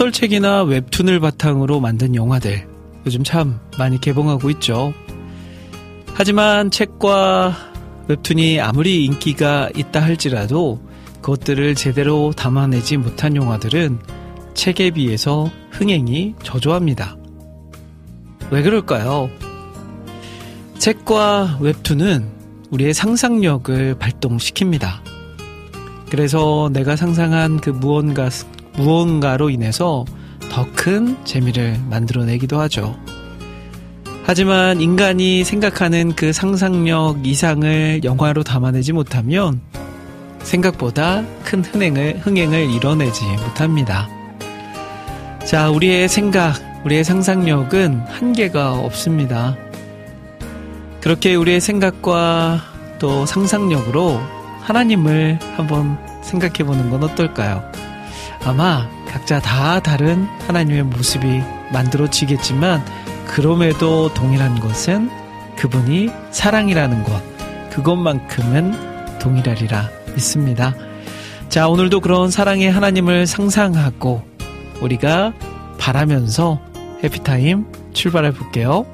소설책이나 웹툰을 바탕으로 만든 영화들 요즘 참 많이 개봉하고 있죠. 하지만 책과 웹툰이 아무리 인기가 있다 할지라도 그것들을 제대로 담아내지 못한 영화들은 책에 비해서 흥행이 저조합니다. 왜 그럴까요? 책과 웹툰은 우리의 상상력을 발동시킵니다. 그래서 내가 상상한 그 무언가, 무언가로 인해서 더 큰 재미를 만들어내기도 하죠. 하지만 인간이 생각하는 그 상상력 이상을 영화로 담아내지 못하면 생각보다 큰 흥행을, 흥행을 이뤄내지 못합니다. 자, 우리의 생각, 우리의 상상력은 한계가 없습니다. 그렇게 우리의 생각과 또 상상력으로 하나님을 한번 생각해 보는 건 어떨까요? 아마 각자 다 다른 하나님의 모습이 만들어지겠지만 그럼에도 동일한 것은 그분이 사랑이라는 것, 그것만큼은 동일하리라 믿습니다. 자, 오늘도 그런 사랑의 하나님을 상상하고 우리가 바라면서 해피타임 출발해 볼게요.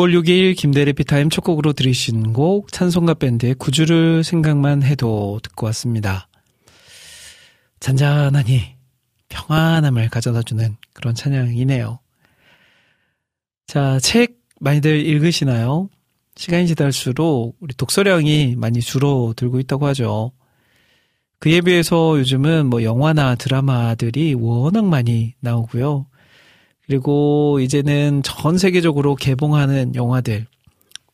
9월 6일 김대리 피타임 첫 곡으로 들으신 곡 찬송가 밴드의 구주를 생각만 해도 듣고 왔습니다. 잔잔하니 평안함을 가져다주는 그런 찬양이네요. 자, 책 많이들 읽으시나요? 시간이 지날수록 우리 독서량이 많이 줄어들고 있다고 하죠. 그에 비해서 요즘은 뭐 영화나 드라마들이 워낙 많이 나오고요. 그리고 이제는 전 세계적으로 개봉하는 영화들,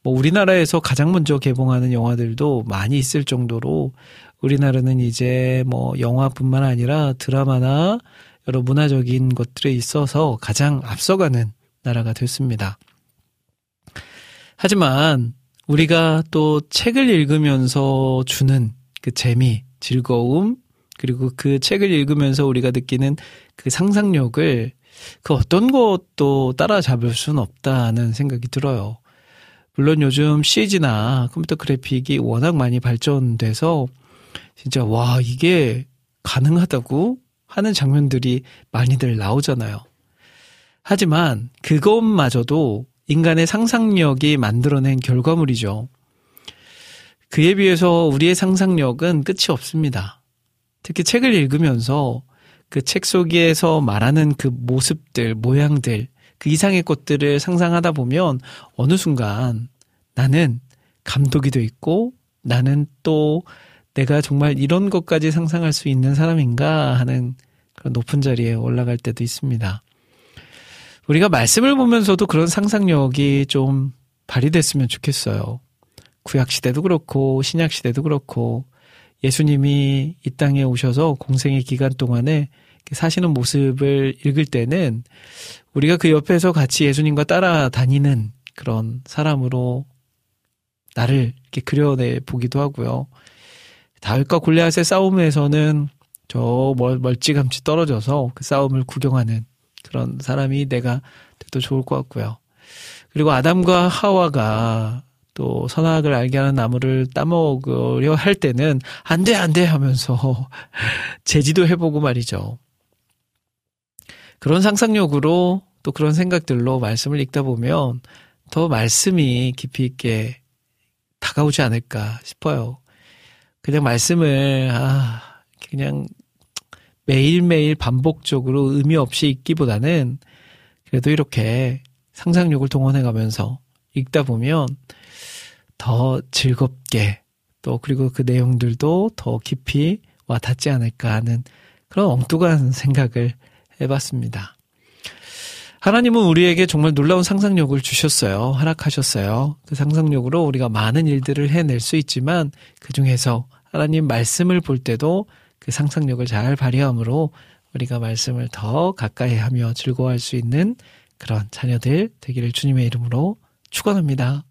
뭐 우리나라에서 가장 먼저 개봉하는 영화들도 많이 있을 정도로 우리나라는 이제 뭐 영화뿐만 아니라 드라마나 여러 문화적인 것들에 있어서 가장 앞서가는 나라가 됐습니다. 하지만 우리가 또 책을 읽으면서 주는 그 재미, 즐거움, 그리고 그 책을 읽으면서 우리가 느끼는 그 상상력을 그 어떤 것도 따라잡을 수는 없다는 생각이 들어요. 물론 요즘 CG나 컴퓨터 그래픽이 워낙 많이 발전돼서 진짜 와, 이게 가능하다고 하는 장면들이 많이들 나오잖아요. 하지만 그것마저도 인간의 상상력이 만들어낸 결과물이죠. 그에 비해서 우리의 상상력은 끝이 없습니다. 특히 책을 읽으면서 그 책 속에서 말하는 그 모습들, 모양들, 그 이상의 것들을 상상하다 보면 어느 순간 나는 감독이 돼 있고 나는 또 내가 정말 이런 것까지 상상할 수 있는 사람인가 하는 그런 높은 자리에 올라갈 때도 있습니다. 우리가 말씀을 보면서도 그런 상상력이 좀 발휘됐으면 좋겠어요. 구약 시대도 그렇고 신약 시대도 그렇고 예수님이 이 땅에 오셔서 공생의 기간 동안에 사시는 모습을 읽을 때는 우리가 그 옆에서 같이 예수님과 따라다니는 그런 사람으로 나를 이렇게 그려내 보기도 하고요. 다윗과 골리앗의 싸움에서는 저 멀찌감치 떨어져서 그 싸움을 구경하는 그런 사람이 내가 돼도 좋을 것 같고요. 그리고 아담과 하와가 또 선악을 알게 하는 나무를 따먹으려 할 때는 안 돼, 안 돼 하면서 제지도 해보고 말이죠. 그런 상상력으로 또 그런 생각들로 말씀을 읽다 보면 더 말씀이 깊이 있게 다가오지 않을까 싶어요. 그냥 말씀을, 아, 그냥 매일매일 반복적으로 의미 없이 읽기보다는 그래도 이렇게 상상력을 동원해 가면서 읽다 보면 더 즐겁게 또 그리고 그 내용들도 더 깊이 와 닿지 않을까 하는 그런 엉뚱한 생각을 해봤습니다. 하나님은 우리에게 정말 놀라운 상상력을 주셨어요. 허락하셨어요. 그 상상력으로 우리가 많은 일들을 해낼 수 있지만 그 중에서 하나님 말씀을 볼 때도 그 상상력을 잘 발휘함으로 우리가 말씀을 더 가까이 하며 즐거워할 수 있는 그런 자녀들 되기를 주님의 이름으로 축원합니다.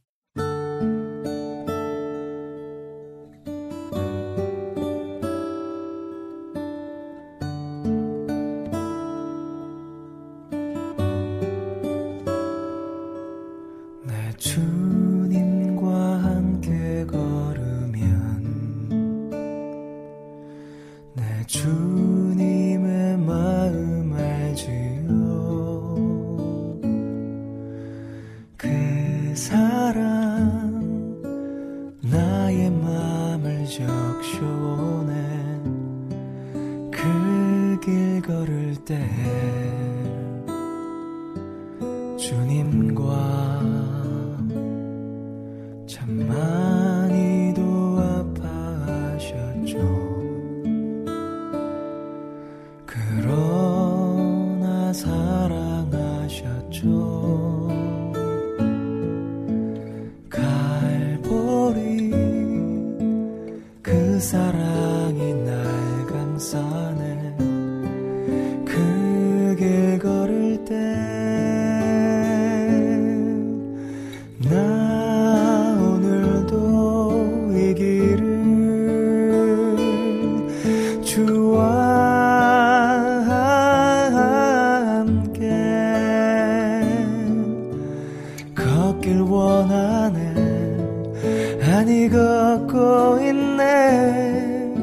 있네.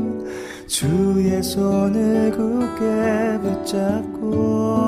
주의 손을 굳게 붙잡고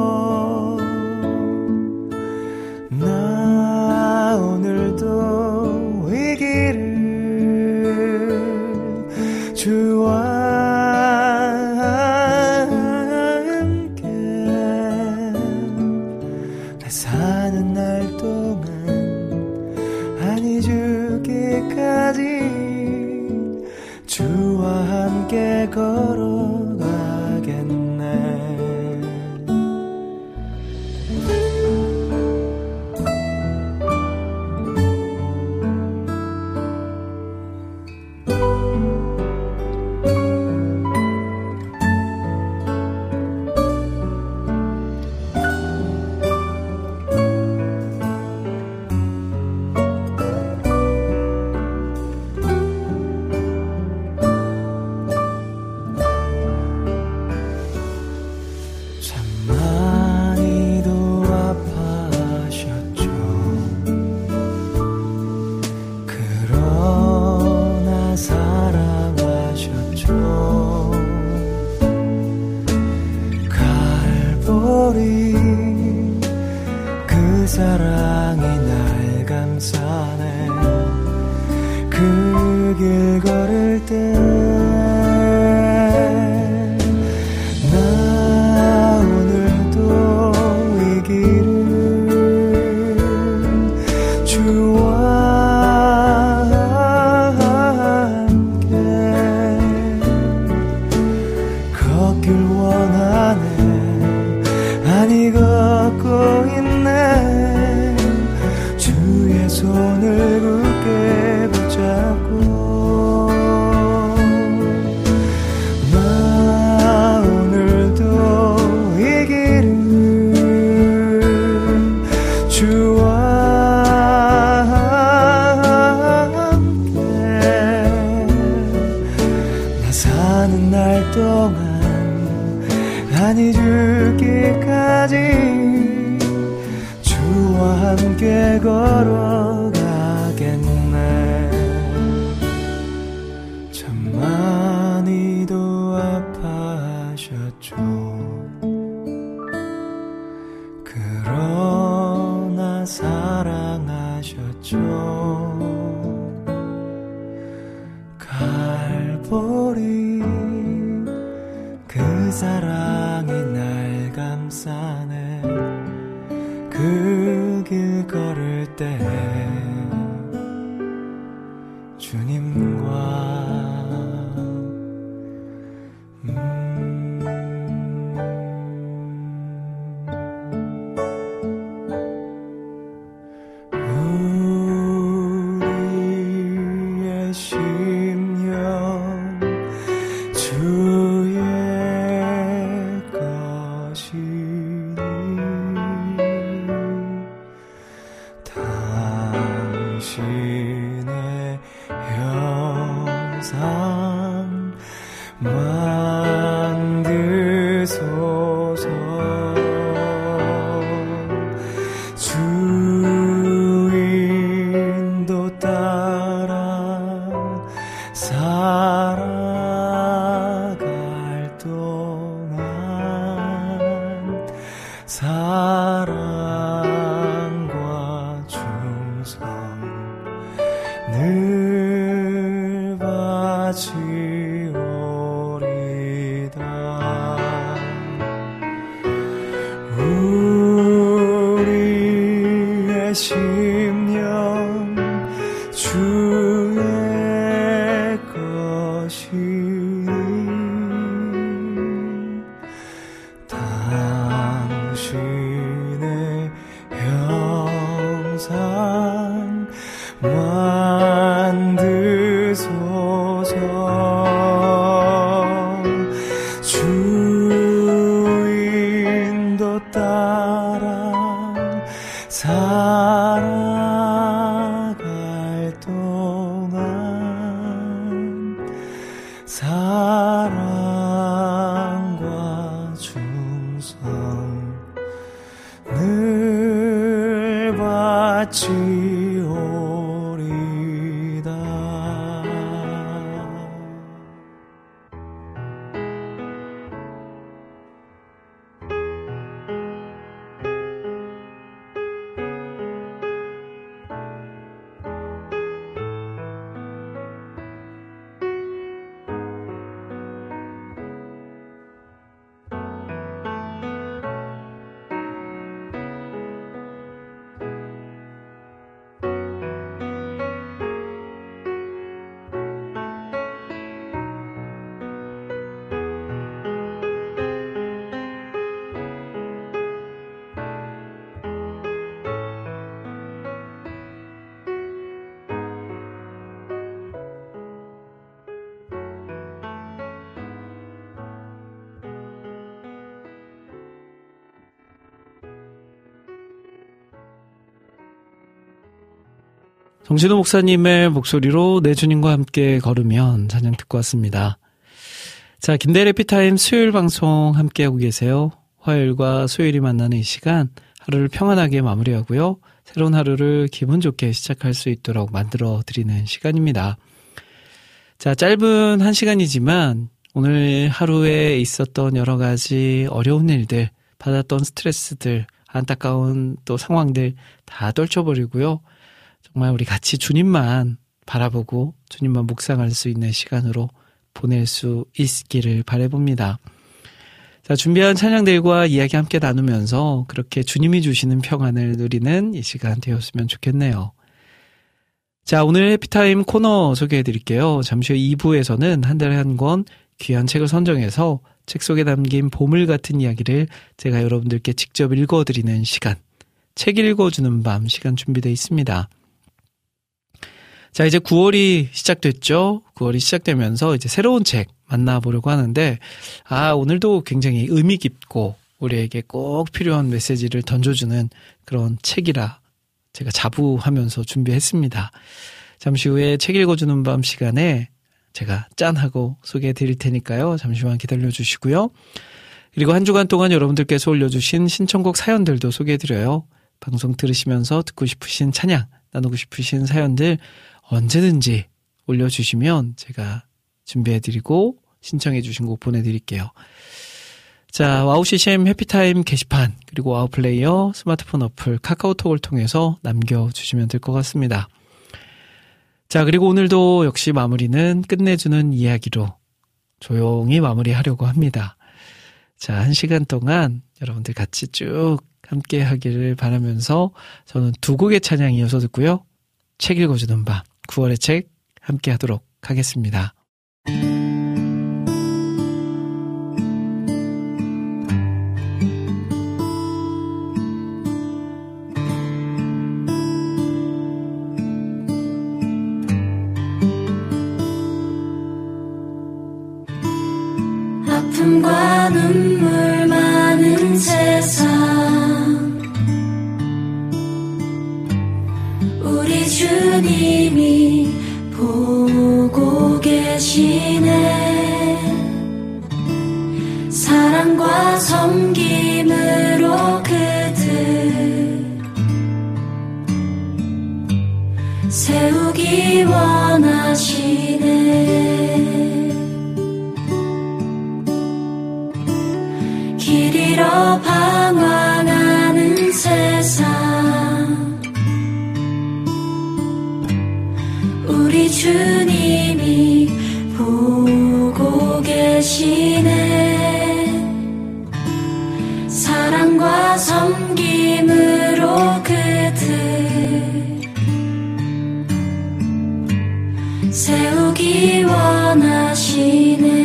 정신호 목사님의 목소리로 내 주님과 함께 걸으면 찬양 듣고 왔습니다. 자, 김대래 피타임 수요일 방송 함께하고 계세요. 화요일과 수요일이 만나는 이 시간 하루를 평안하게 마무리하고요. 새로운 하루를 기분 좋게 시작할 수 있도록 만들어 드리는 시간입니다. 자, 짧은 한 시간이지만 오늘 하루에 있었던 여러 가지 어려운 일들, 받았던 스트레스들, 안타까운 또 상황들 다 떨쳐버리고요. 정말 우리 같이 주님만 바라보고 주님만 묵상할 수 있는 시간으로 보낼 수 있기를 바래봅니다. 자, 준비한 찬양들과 이야기 함께 나누면서 그렇게 주님이 주시는 평안을 누리는 이 시간 되었으면 좋겠네요. 자, 오늘 해피타임 코너 소개해 드릴게요. 잠시 후 2부에서는 한 달에 한 권 귀한 책을 선정해서 책 속에 담긴 보물 같은 이야기를 제가 여러분들께 직접 읽어 드리는 시간, 책 읽어주는 밤 시간 준비되어 있습니다. 자, 이제 9월이 시작됐죠? 9월이 시작되면서 이제 새로운 책 만나보려고 하는데, 아, 오늘도 굉장히 의미 깊고, 우리에게 꼭 필요한 메시지를 던져주는 그런 책이라 제가 자부하면서 준비했습니다. 잠시 후에 책 읽어주는 밤 시간에 제가 짠 하고 소개해 드릴 테니까요. 잠시만 기다려 주시고요. 그리고 한 주간 동안 여러분들께서 올려주신 신청곡 사연들도 소개해 드려요. 방송 들으시면서 듣고 싶으신 찬양, 나누고 싶으신 사연들 언제든지 올려주시면 제가 준비해드리고 신청해주신 곡 보내드릴게요. 자, 와우 CCM 해피타임 게시판, 그리고 와우 플레이어, 스마트폰 어플, 카카오톡을 통해서 남겨주시면 될 것 같습니다. 자, 그리고 오늘도 역시 마무리는 끝내주는 이야기로 조용히 마무리하려고 합니다. 자, 한 시간 동안 여러분들 같이 쭉 함께 하기를 바라면서 저는 두 곡의 찬양 이어서 듣고요. 책 읽어주는 밤, 9월의 책 함께 하도록 하겠습니다. 세우기 원하시네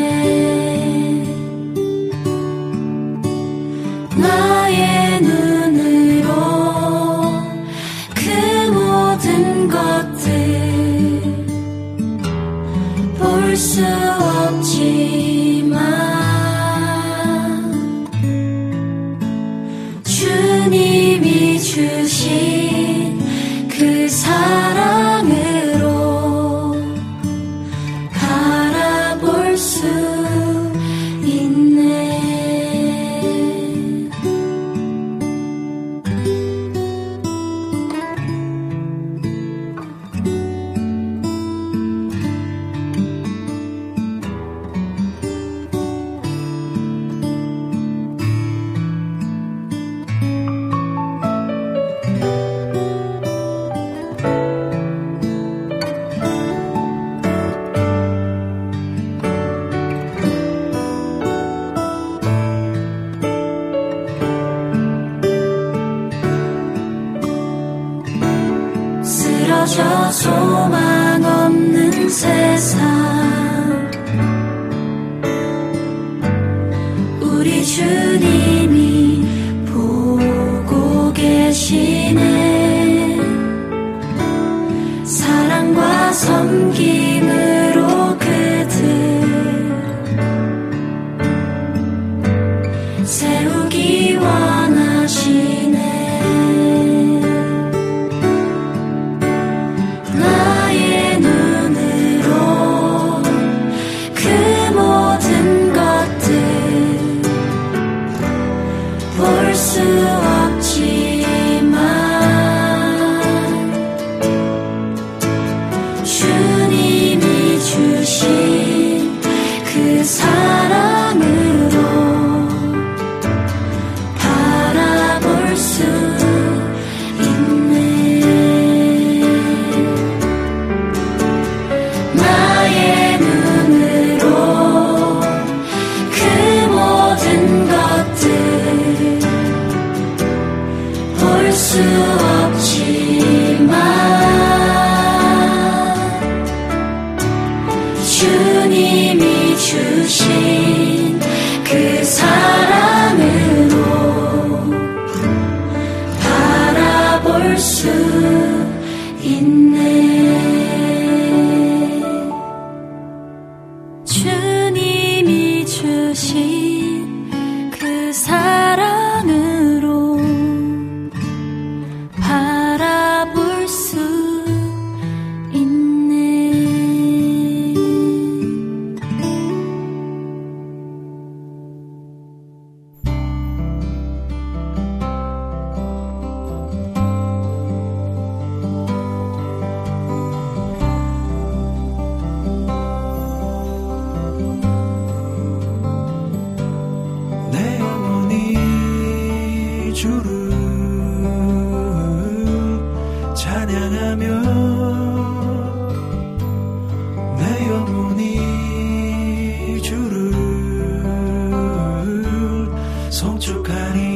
송축하니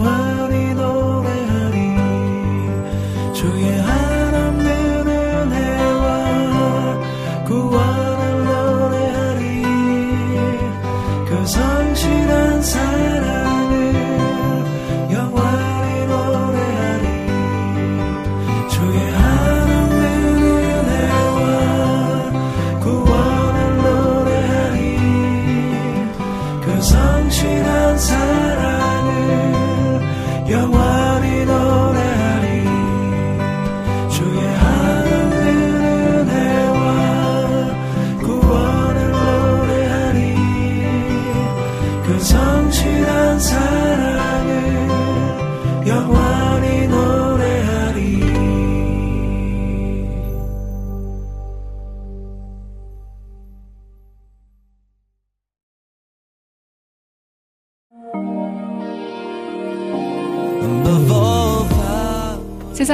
영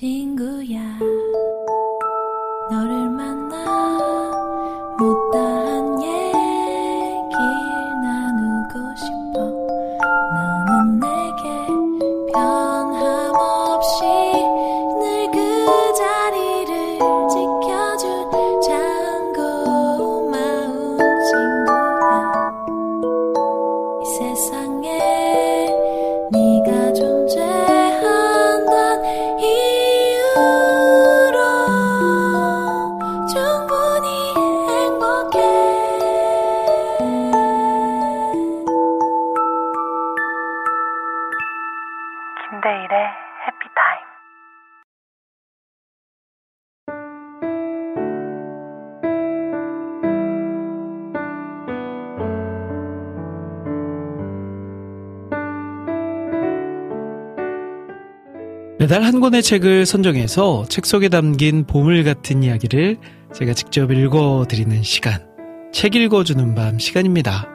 친구야 너를 한 권의 책을 선정해서 책 속에 담긴 보물 같은 이야기를 제가 직접 읽어드리는 시간. 책 읽어주는 밤 시간입니다.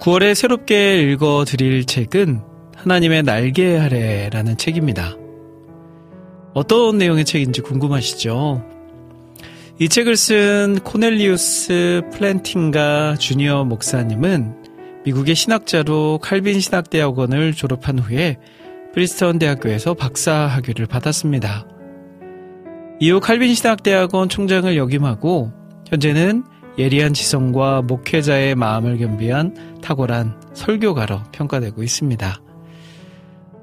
9월에 새롭게 읽어드릴 책은 하나님의 날개 아래라는 책입니다. 어떤 내용의 책인지 궁금하시죠? 이 책을 쓴 코넬리우스 플랜팅가 주니어 목사님은 미국의 신학자로 칼빈 신학대학원을 졸업한 후에 프린스턴 대학교에서 박사 학위를 받았습니다. 이후 칼빈 신학대학원 총장을 역임하고 현재는 예리한 지성과 목회자의 마음을 겸비한 탁월한 설교가로 평가되고 있습니다.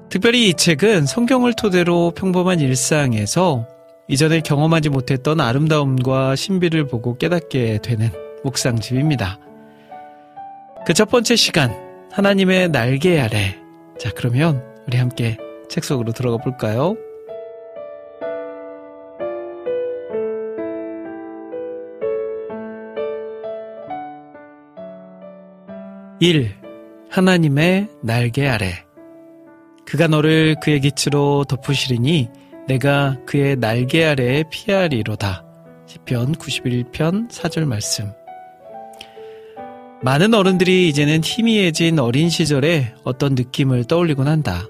특별히 이 책은 성경을 토대로 평범한 일상에서 이전에 경험하지 못했던 아름다움과 신비를 보고 깨닫게 되는 묵상집입니다. 그 첫 번째 시간, 하나님의 날개 아래. 자, 그러면 우리 함께 책 속으로 들어가 볼까요? 1. 하나님의 날개 아래. 그가 너를 그의 기치로 덮으시리니 내가 그의 날개 아래에 피하리로다. 시편 91편 4절 말씀. 많은 어른들이 이제는 희미해진 어린 시절에 어떤 느낌을 떠올리곤 한다.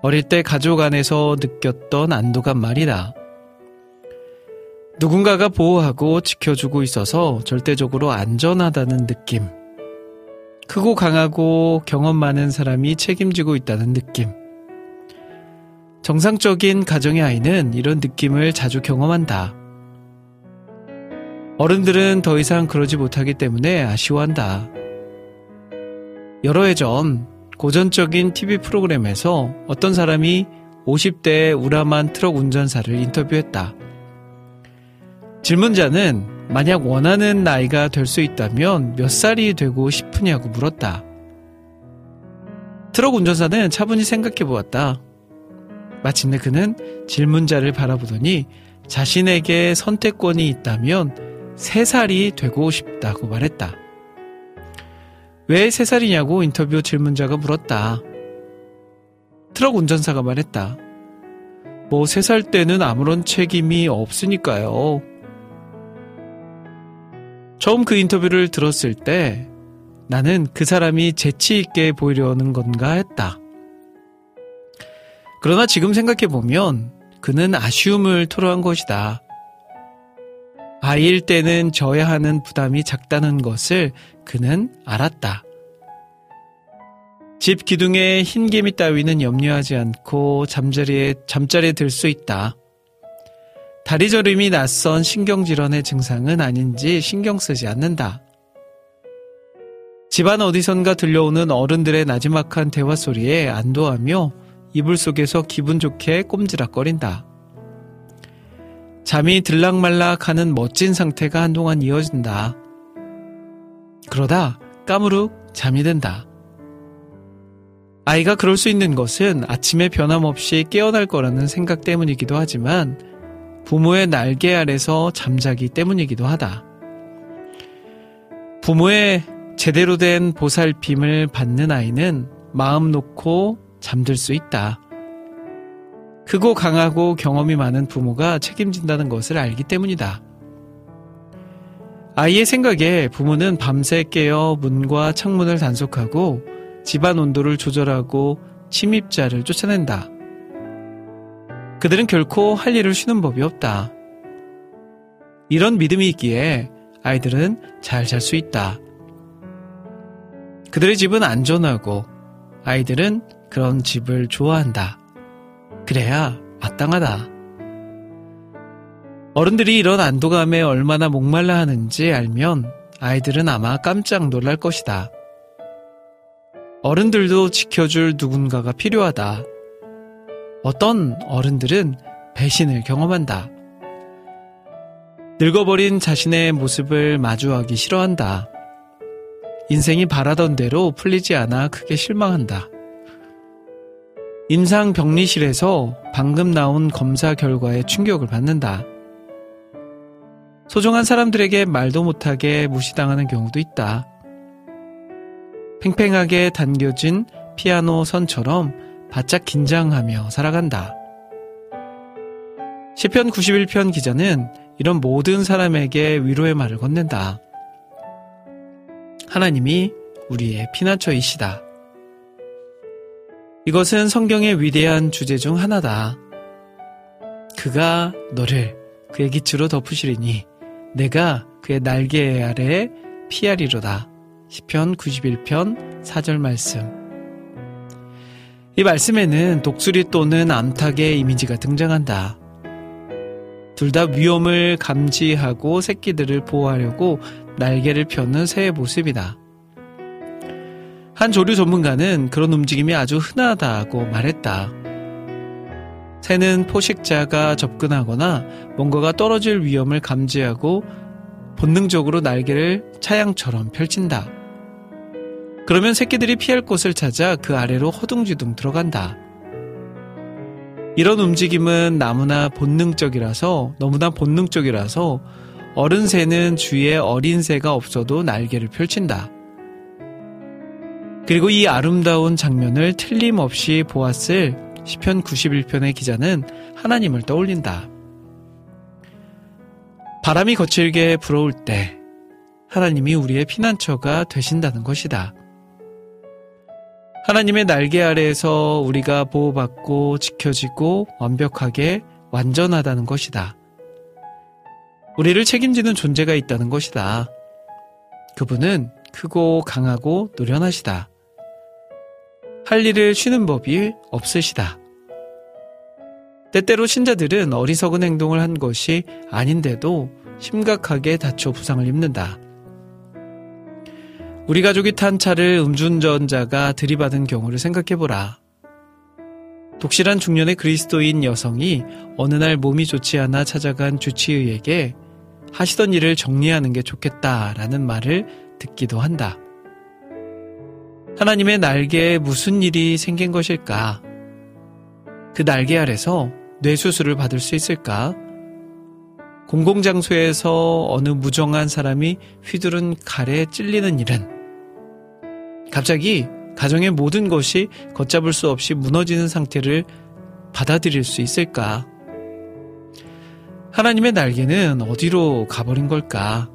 어릴 때 가족 안에서 느꼈던 안도감 말이다. 누군가가 보호하고 지켜주고 있어서 절대적으로 안전하다는 느낌. 크고 강하고 경험 많은 사람이 책임지고 있다는 느낌. 정상적인 가정의 아이는 이런 느낌을 자주 경험한다. 어른들은 더 이상 그러지 못하기 때문에 아쉬워한다. 여러 해 전 고전적인 TV 프로그램에서 어떤 사람이 50대의 우람한 트럭 운전사를 인터뷰했다. 질문자는 만약 원하는 나이가 될 수 있다면 몇 살이 되고 싶으냐고 물었다. 트럭 운전사는 차분히 생각해 보았다. 마침내 그는 질문자를 바라보더니 자신에게 선택권이 있다면 3살이 되고 싶다고 말했다. 왜 3살이냐고 인터뷰 질문자가 물었다. 트럭 운전사가 말했다. 뭐 3살 때는 아무런 책임이 없으니까요. 처음 그 인터뷰를 들었을 때 나는 그 사람이 재치 있게 보이려는 건가 했다. 그러나 지금 생각해보면 그는 아쉬움을 토로한 것이다. 아이일 때는 져야 하는 부담이 작다는 것을 그는 알았다. 집 기둥에 흰 개미 따위는 염려하지 않고 잠자리에, 잠자리에 들 수 있다. 다리 저림이 낯선 신경질환의 증상은 아닌지 신경 쓰지 않는다. 집안 어디선가 들려오는 어른들의 나지막한 대화 소리에 안도하며 이불 속에서 기분 좋게 꼼지락거린다. 잠이 들락말락 하는 멋진 상태가 한동안 이어진다. 그러다 까무룩 잠이 든다. 아이가 그럴 수 있는 것은 아침에 변함없이 깨어날 거라는 생각 때문이기도 하지만 부모의 날개 아래서 잠자기 때문이기도 하다. 부모의 제대로 된 보살핌을 받는 아이는 마음 놓고 잠들 수 있다. 크고 강하고 경험이 많은 부모가 책임진다는 것을 알기 때문이다. 아이의 생각에 부모는 밤새 깨어 문과 창문을 단속하고 집안 온도를 조절하고 침입자를 쫓아낸다. 그들은 결코 할 일을 쉬는 법이 없다. 이런 믿음이 있기에 아이들은 잘 잘 수 있다. 그들의 집은 안전하고 아이들은 그런 집을 좋아한다. 그래야 마땅하다. 어른들이 이런 안도감에 얼마나 목말라 하는지 알면 아이들은 아마 깜짝 놀랄 것이다. 어른들도 지켜줄 누군가가 필요하다. 어떤 어른들은 배신을 경험한다. 늙어버린 자신의 모습을 마주하기 싫어한다. 인생이 바라던 대로 풀리지 않아 크게 실망한다. 임상병리실에서 방금 나온 검사 결과에 충격을 받는다. 소중한 사람들에게 말도 못하게 무시당하는 경우도 있다. 팽팽하게 당겨진 피아노 선처럼 바짝 긴장하며 살아간다. 시편 91편 기자는 이런 모든 사람에게 위로의 말을 건넨다. 하나님이 우리의 피난처이시다. 이것은 성경의 위대한 주제 중 하나다. 그가 너를 그의 기초로 덮으시리니 내가 그의 날개 아래에 피하리로다. 시편 91편 4절 말씀. 이 말씀에는 독수리 또는 암탉의 이미지가 등장한다. 둘 다 위험을 감지하고 새끼들을 보호하려고 날개를 펴는 새의 모습이다. 한 조류 전문가는 그런 움직임이 아주 흔하다고 말했다. 새는 포식자가 접근하거나 뭔가가 떨어질 위험을 감지하고 본능적으로 날개를 차양처럼 펼친다. 그러면 새끼들이 피할 곳을 찾아 그 아래로 허둥지둥 들어간다. 이런 움직임은 너무나 본능적이라서, 너무나 본능적이라서 어른 새는 주위에 어린 새가 없어도 날개를 펼친다. 그리고 이 아름다운 장면을 틀림없이 보았을 시편 91편의 기자는 하나님을 떠올린다. 바람이 거칠게 불어올 때 하나님이 우리의 피난처가 되신다는 것이다. 하나님의 날개 아래에서 우리가 보호받고 지켜지고 완벽하게 완전하다는 것이다. 우리를 책임지는 존재가 있다는 것이다. 그분은 크고 강하고 노련하시다. 할 일을 쉬는 법이 없으시다. 때때로 신자들은 어리석은 행동을 한 것이 아닌데도 심각하게 다쳐 부상을 입는다. 우리 가족이 탄 차를 음주운전자가 들이받은 경우를 생각해보라. 독실한 중년의 그리스도인 여성이 어느 날 몸이 좋지 않아 찾아간 주치의에게 하시던 일을 정리하는 게 좋겠다라는 말을 듣기도 한다. 하나님의 날개에 무슨 일이 생긴 것일까? 그 날개 아래서 뇌수술을 받을 수 있을까? 공공장소에서 어느 무정한 사람이 휘두른 칼에 찔리는 일은 갑자기 가정의 모든 것이 걷잡을 수 없이 무너지는 상태를 받아들일 수 있을까? 하나님의 날개는 어디로 가버린 걸까?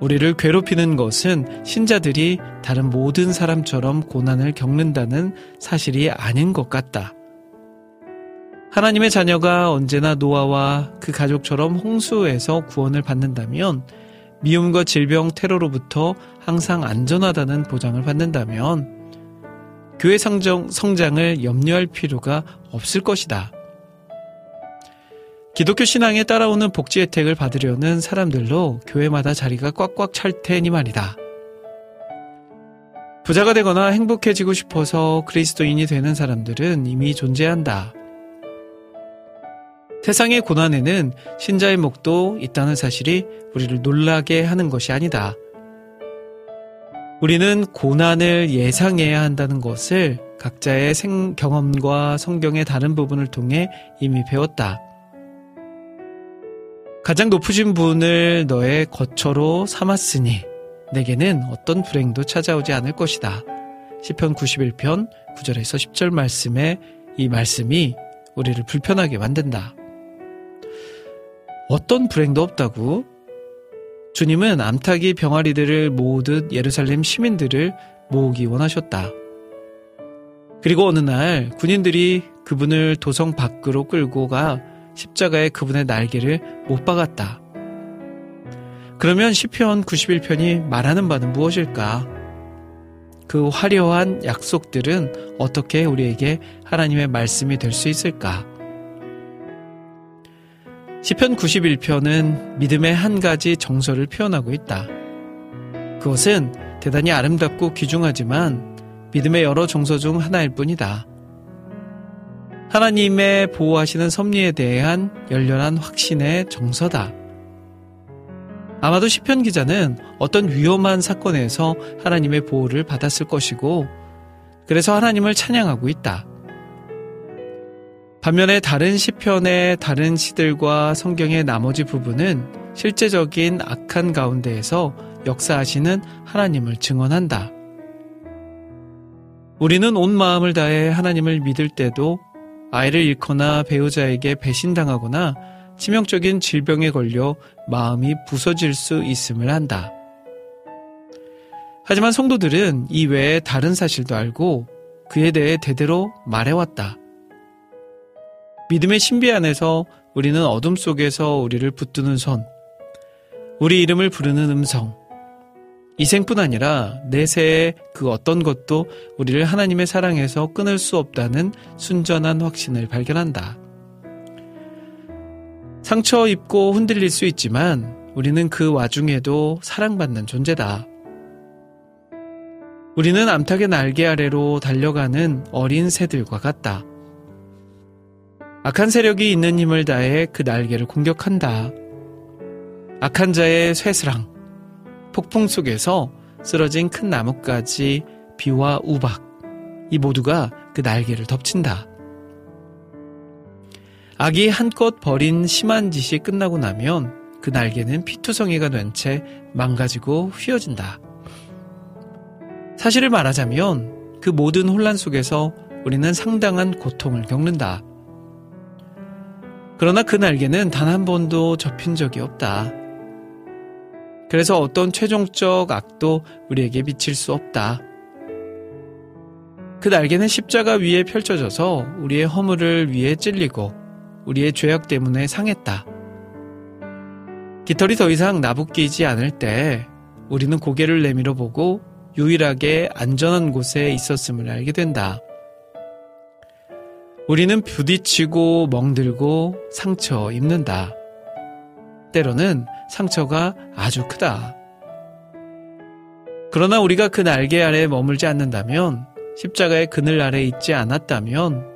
우리를 괴롭히는 것은 신자들이 다른 모든 사람처럼 고난을 겪는다는 사실이 아닌 것 같다. 하나님의 자녀가 언제나 노아와 그 가족처럼 홍수에서 구원을 받는다면 미움과 질병 테러로부터 항상 안전하다는 보장을 받는다면 교회 성장, 성장을 염려할 필요가 없을 것이다. 기독교 신앙에 따라오는 복지 혜택을 받으려는 사람들로 교회마다 자리가 꽉꽉 찰 테니 말이다. 부자가 되거나 행복해지고 싶어서 그리스도인이 되는 사람들은 이미 존재한다. 세상의 고난에는 신자의 목도 있다는 사실이 우리를 놀라게 하는 것이 아니다. 우리는 고난을 예상해야 한다는 것을 각자의 생, 경험과 성경의 다른 부분을 통해 이미 배웠다. 가장 높으신 분을 너의 거처로 삼았으니 내게는 어떤 불행도 찾아오지 않을 것이다. 시편 91편 9절에서 10절 말씀에 이 말씀이 우리를 불편하게 만든다. 어떤 불행도 없다고? 주님은 암탉이 병아리들을 모으듯 예루살렘 시민들을 모으기 원하셨다. 그리고 어느 날 군인들이 그분을 도성 밖으로 끌고 가 십자가에 그분의 날개를 못 박았다. 그러면 시편 91편이 말하는 바는 무엇일까? 그 화려한 약속들은 어떻게 우리에게 하나님의 말씀이 될 수 있을까? 시편 91편은 믿음의 한 가지 정서를 표현하고 있다. 그것은 대단히 아름답고 귀중하지만 믿음의 여러 정서 중 하나일 뿐이다. 하나님의 보호하시는 섭리에 대한 열렬한 확신의 정서다. 아마도 시편 기자는 어떤 위험한 사건에서 하나님의 보호를 받았을 것이고, 그래서 하나님을 찬양하고 있다. 반면에 다른 시편의 다른 시들과 성경의 나머지 부분은 실제적인 악한 가운데에서 역사하시는 하나님을 증언한다. 우리는 온 마음을 다해 하나님을 믿을 때도 아이를 잃거나 배우자에게 배신당하거나 치명적인 질병에 걸려 마음이 부서질 수 있음을 한다. 하지만 성도들은 이 외에 다른 사실도 알고 그에 대해 대대로 말해왔다. 믿음의 신비 안에서 우리는 어둠 속에서 우리를 붙드는 손, 우리 이름을 부르는 음성, 이 생뿐 아니라 내세의 그 어떤 것도 우리를 하나님의 사랑에서 끊을 수 없다는 순전한 확신을 발견한다. 상처 입고 흔들릴 수 있지만 우리는 그 와중에도 사랑받는 존재다. 우리는 암탉의 날개 아래로 달려가는 어린 새들과 같다. 악한 세력이 있는 힘을 다해 그 날개를 공격한다. 악한 자의 쇠스랑, 폭풍 속에서 쓰러진 큰 나뭇가지, 비와 우박, 이 모두가 그 날개를 덮친다. 악이 한껏 벌인 심한 짓이 끝나고 나면 그 날개는 피투성이가 된 채 망가지고 휘어진다. 사실을 말하자면 그 모든 혼란 속에서 우리는 상당한 고통을 겪는다. 그러나 그 날개는 단 한 번도 접힌 적이 없다. 그래서 어떤 최종적 악도 우리에게 미칠 수 없다. 그 날개는 십자가 위에 펼쳐져서 우리의 허물을 위해 찔리고 우리의 죄악 때문에 상했다. 깃털이 더 이상 나부끼지 않을 때 우리는 고개를 내밀어 보고 유일하게 안전한 곳에 있었음을 알게 된다. 우리는 부딪히고 멍들고 상처 입는다. 때로는 상처가 아주 크다. 그러나 우리가 그 날개 아래 머물지 않는다면, 십자가의 그늘 아래 있지 않았다면,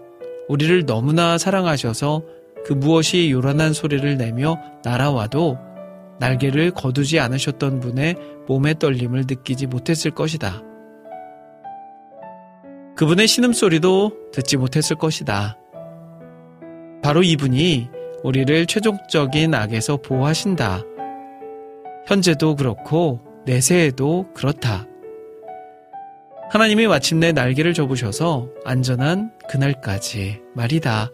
우리를 너무나 사랑하셔서 그 무엇이 요란한 소리를 내며 날아와도 날개를 거두지 않으셨던 분의 몸의 떨림을 느끼지 못했을 것이다. 그분의 신음소리도 듣지 못했을 것이다. 바로 이분이 우리를 최종적인 악에서 보호하신다. 현재도 그렇고 내세에도 그렇다. 하나님이 마침내 날개를 접으셔서 안전한 그날까지 말이다.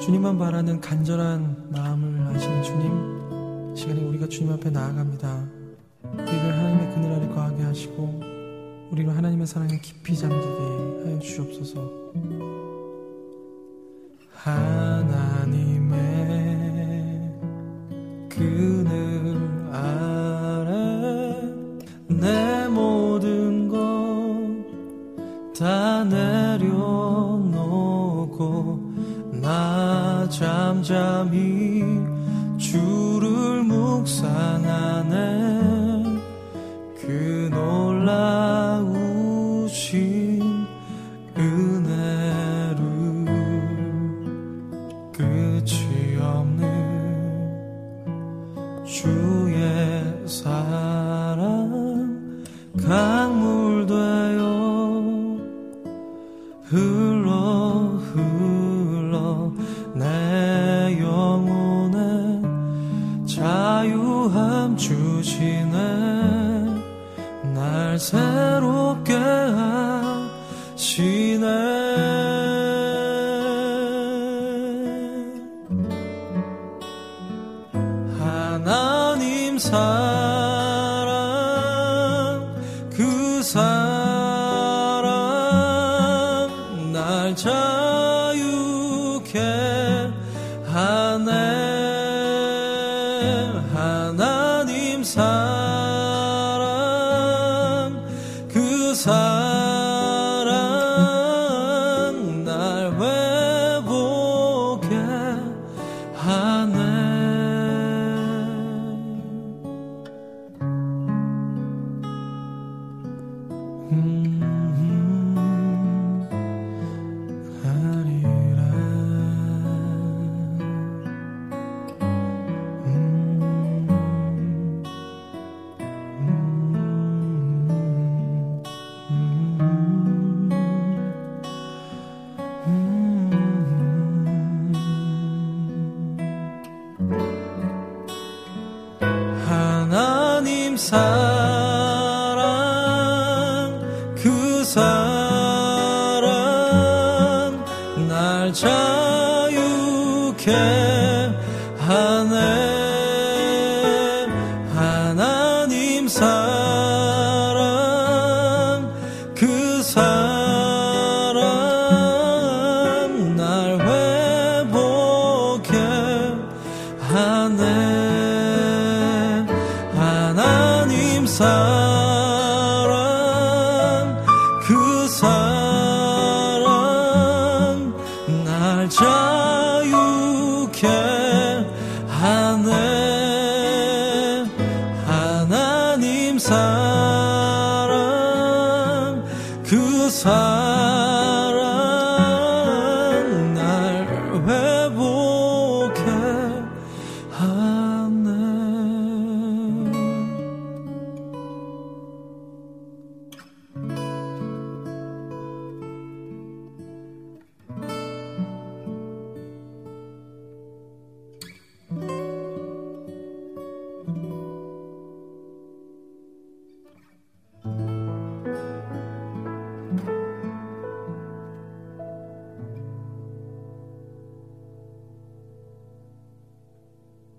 주님만 바라는 간절한 마음을 아시는 주님, 시간에 우리가 주님 앞에 나아갑니다. 우리를 하시고, 우리를 하나님의 사랑에 깊이 잠기게 하여 주옵소서. 하나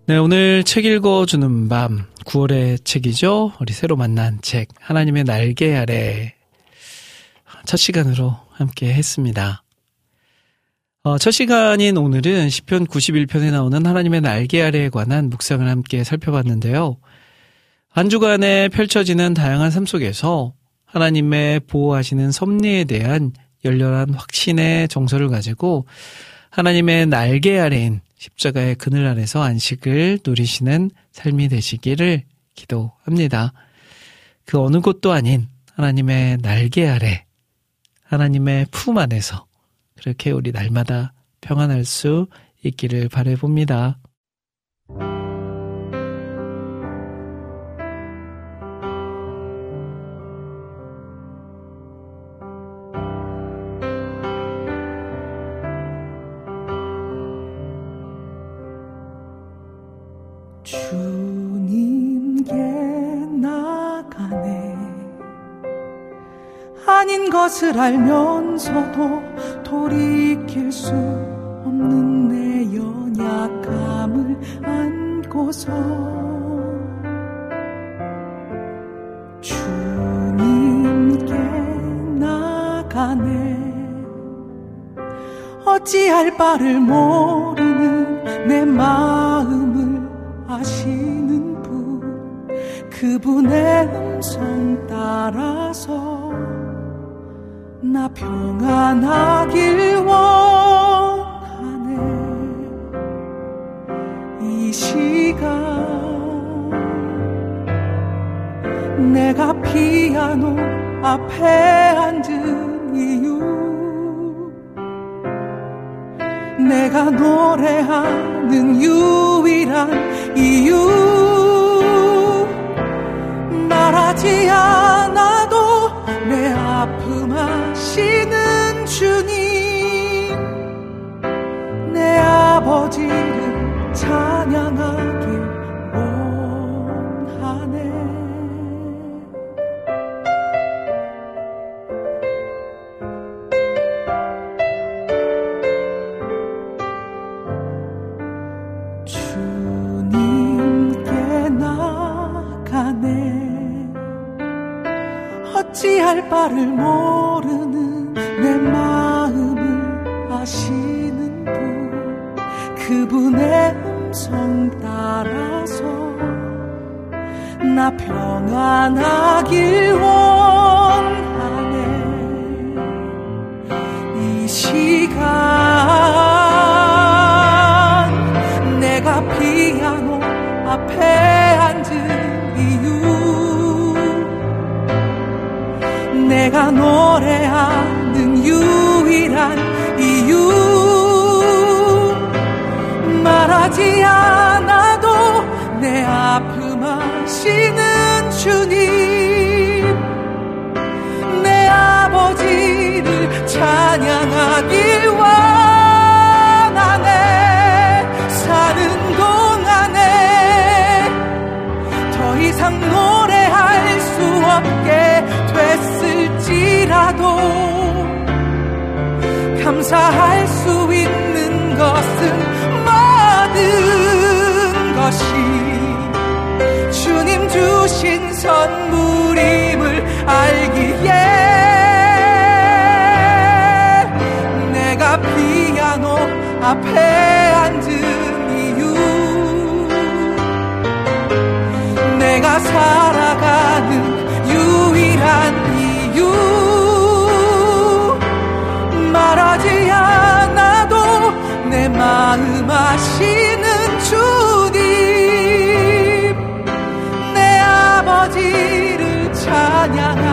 네, 오늘 책 읽어주는 밤, 9월의 책이죠. 우리 새로 만난 책, 하나님의 날개 아래. 첫 시간으로 함께 했습니다. 어, 첫 시간인 오늘은 시편 91편에 나오는 하나님의 날개 아래에 관한 묵상을 함께 살펴봤는데요. 한 주간에 펼쳐지는 다양한 삶 속에서 하나님의 보호하시는 섭리에 대한 열렬한 확신의 정서를 가지고 하나님의 날개 아래인 십자가의 그늘 아래서 안식을 누리시는 삶이 되시기를 기도합니다. 그 어느 곳도 아닌 하나님의 날개 아래, 하나님의 품 안에서 그렇게 우리 날마다 평안할 수 있기를 바래봅니다. 것을 알면서도 돌이킬 수 없는 내 연약함을 안고서 주님께 나가네. 어찌할 바를 모르는 내 마음을 아시는 분 그분의 음성 따라서 나 평안하길 원하네. 이 시간 내가 피아노 앞에 앉은 이유. 내가 노래하는 유일한 이유. 말하지 않 나를 모르는 내 마음을 아시는 분 그분의 음성 따라서 나 평안하길 원하네. 이 시간 내가 노래하는 유일한 이유. 말하지 않아도 내 아픔 아시는 주님. 내 아버지를 찬양하길 됐을지라도 감사할 수 있는 것은 모든 것이 주님 주신 선물임을 알기에 내가 피아노 앞에 앉은 이유 내가 살아가는 유일한 이유 찬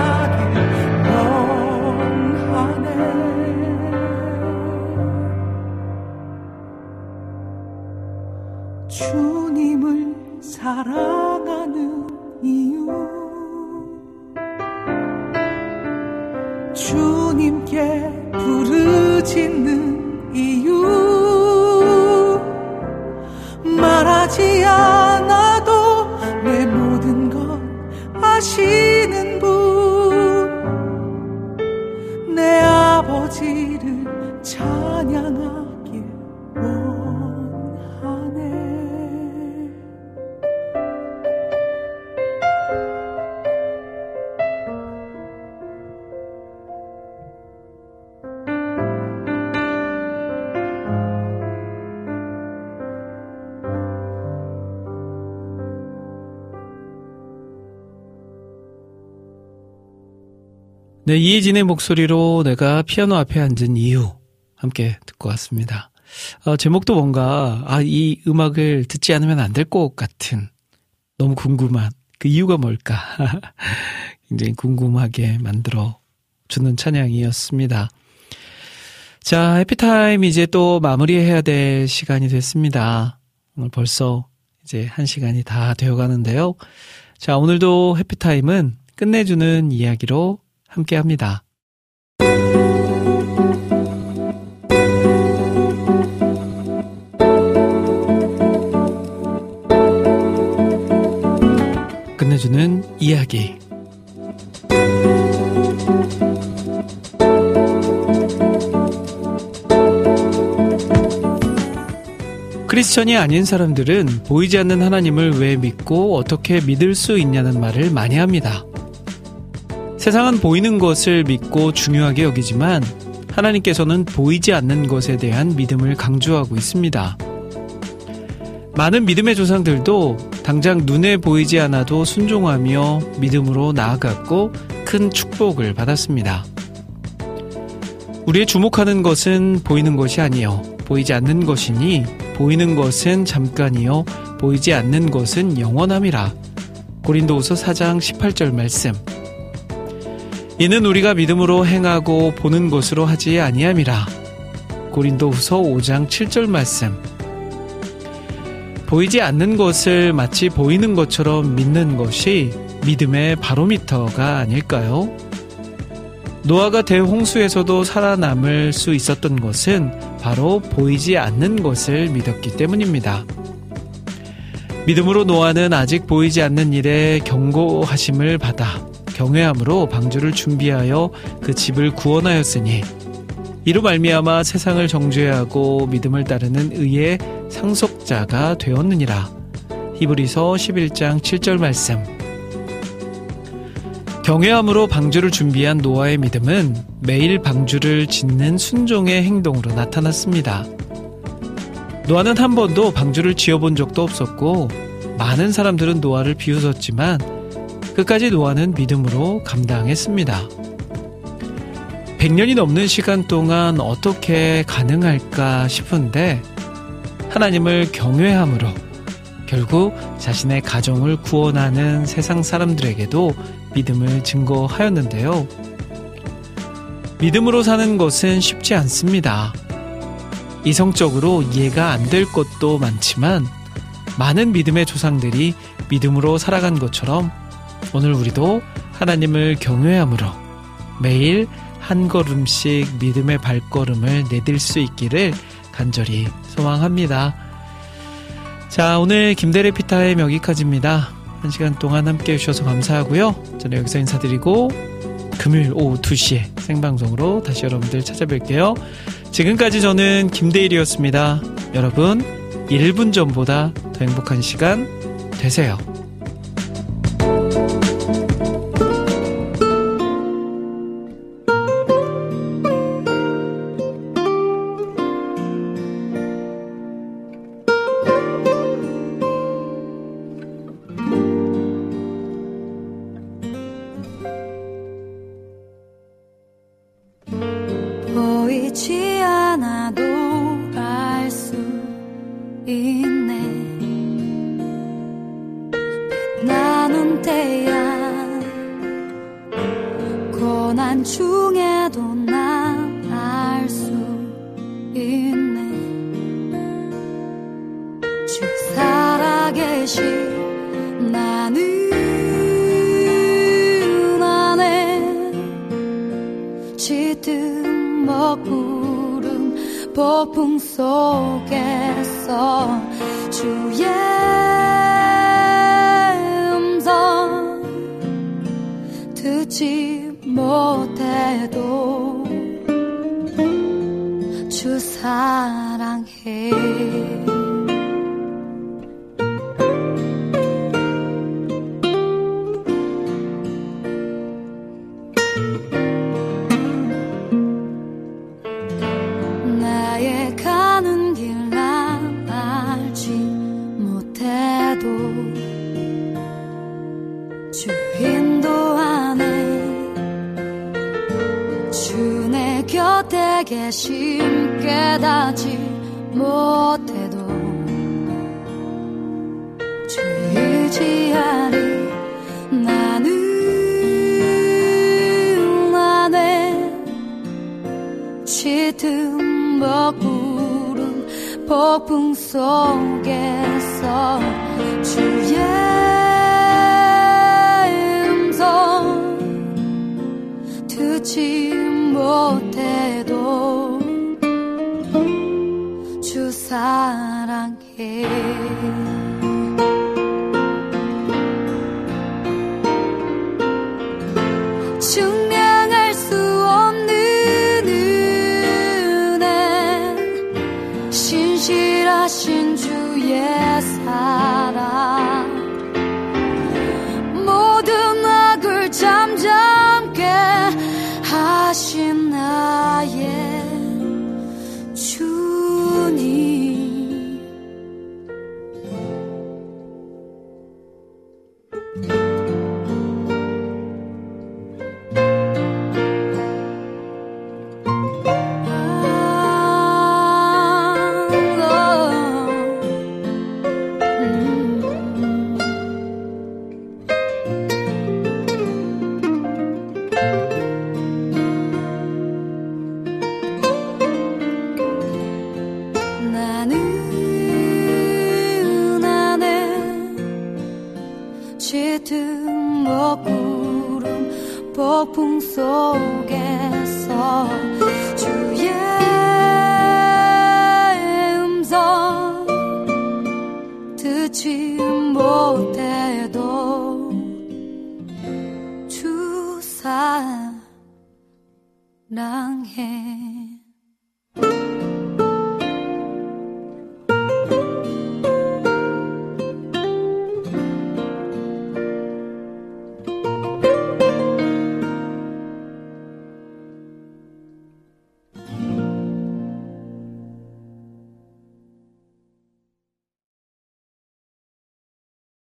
네, 이혜진의 목소리로 내가 피아노 앞에 앉은 이유 함께 듣고 왔습니다. 어, 제목도 뭔가 아, 이 음악을 듣지 않으면 안 될 것 같은 너무 궁금한 그 이유가 뭘까 굉장히 궁금하게 만들어 주는 찬양이었습니다. 자, 해피타임 이제 또 마무리해야 될 시간이 됐습니다. 오늘 벌써 이제 한 시간이 다 되어 가는데요. 자, 오늘도 해피타임은 끝내주는 이야기로 함께 합니다. 끝내주는 이야기. 크리스천이 아닌 사람들은 보이지 않는 하나님을 왜 믿고 어떻게 믿을 수 있냐는 말을 많이 합니다. 세상은 보이는 것을 믿고 중요하게 여기지만 하나님께서는 보이지 않는 것에 대한 믿음을 강조하고 있습니다. 많은 믿음의 조상들도 당장 눈에 보이지 않아도 순종하며 믿음으로 나아갔고 큰 축복을 받았습니다. 우리의 주목하는 것은 보이는 것이 아니요 보이지 않는 것이니 보이는 것은 잠깐이요 보이지 않는 것은 영원함이라. 고린도후서 4장 18절 말씀. 이는 우리가 믿음으로 행하고 보는 것으로 하지 아니함이라. 고린도후서 5장 7절 말씀. 보이지 않는 것을 마치 보이는 것처럼 믿는 것이 믿음의 바로미터가 아닐까요? 노아가 대홍수에서도 살아남을 수 있었던 것은 바로 보이지 않는 것을 믿었기 때문입니다. 믿음으로 노아는 아직 보이지 않는 일에 경고하심을 받아 경외함으로 방주를 준비하여 그 집을 구원하였으니 이로 말미암아 세상을 정죄하고 믿음을 따르는 의의 상속자가 되었느니라. 히브리서 11장 7절 말씀. 경외함으로 방주를 준비한 노아의 믿음은 매일 방주를 짓는 순종의 행동으로 나타났습니다. 노아는 한 번도 방주를 지어본 적도 없었고 많은 사람들은 노아를 비웃었지만 끝까지 노아는 믿음으로 감당했습니다. 100년이 넘는 시간 동안 어떻게 가능할까 싶은데 하나님을 경외함으로 결국 자신의 가정을 구원하는 세상 사람들에게도 믿음을 증거하였는데요. 믿음으로 사는 것은 쉽지 않습니다. 이성적으로 이해가 안 될 것도 많지만 많은 믿음의 조상들이 믿음으로 살아간 것처럼 오늘 우리도 하나님을 경외함으로 매일 한 걸음씩 믿음의 발걸음을 내딜 수 있기를 간절히 소망합니다. 자, 오늘 김대래 피타의 여기까지입니다. 한 시간 동안 함께 해주셔서 감사하고요. 저는 여기서 인사드리고 금요일 오후 2시에 생방송으로 다시 여러분들 찾아뵐게요. 지금까지 저는 김대일이었습니다. 여러분, 1분 전보다 더 행복한 시간 되세요. 주 사랑해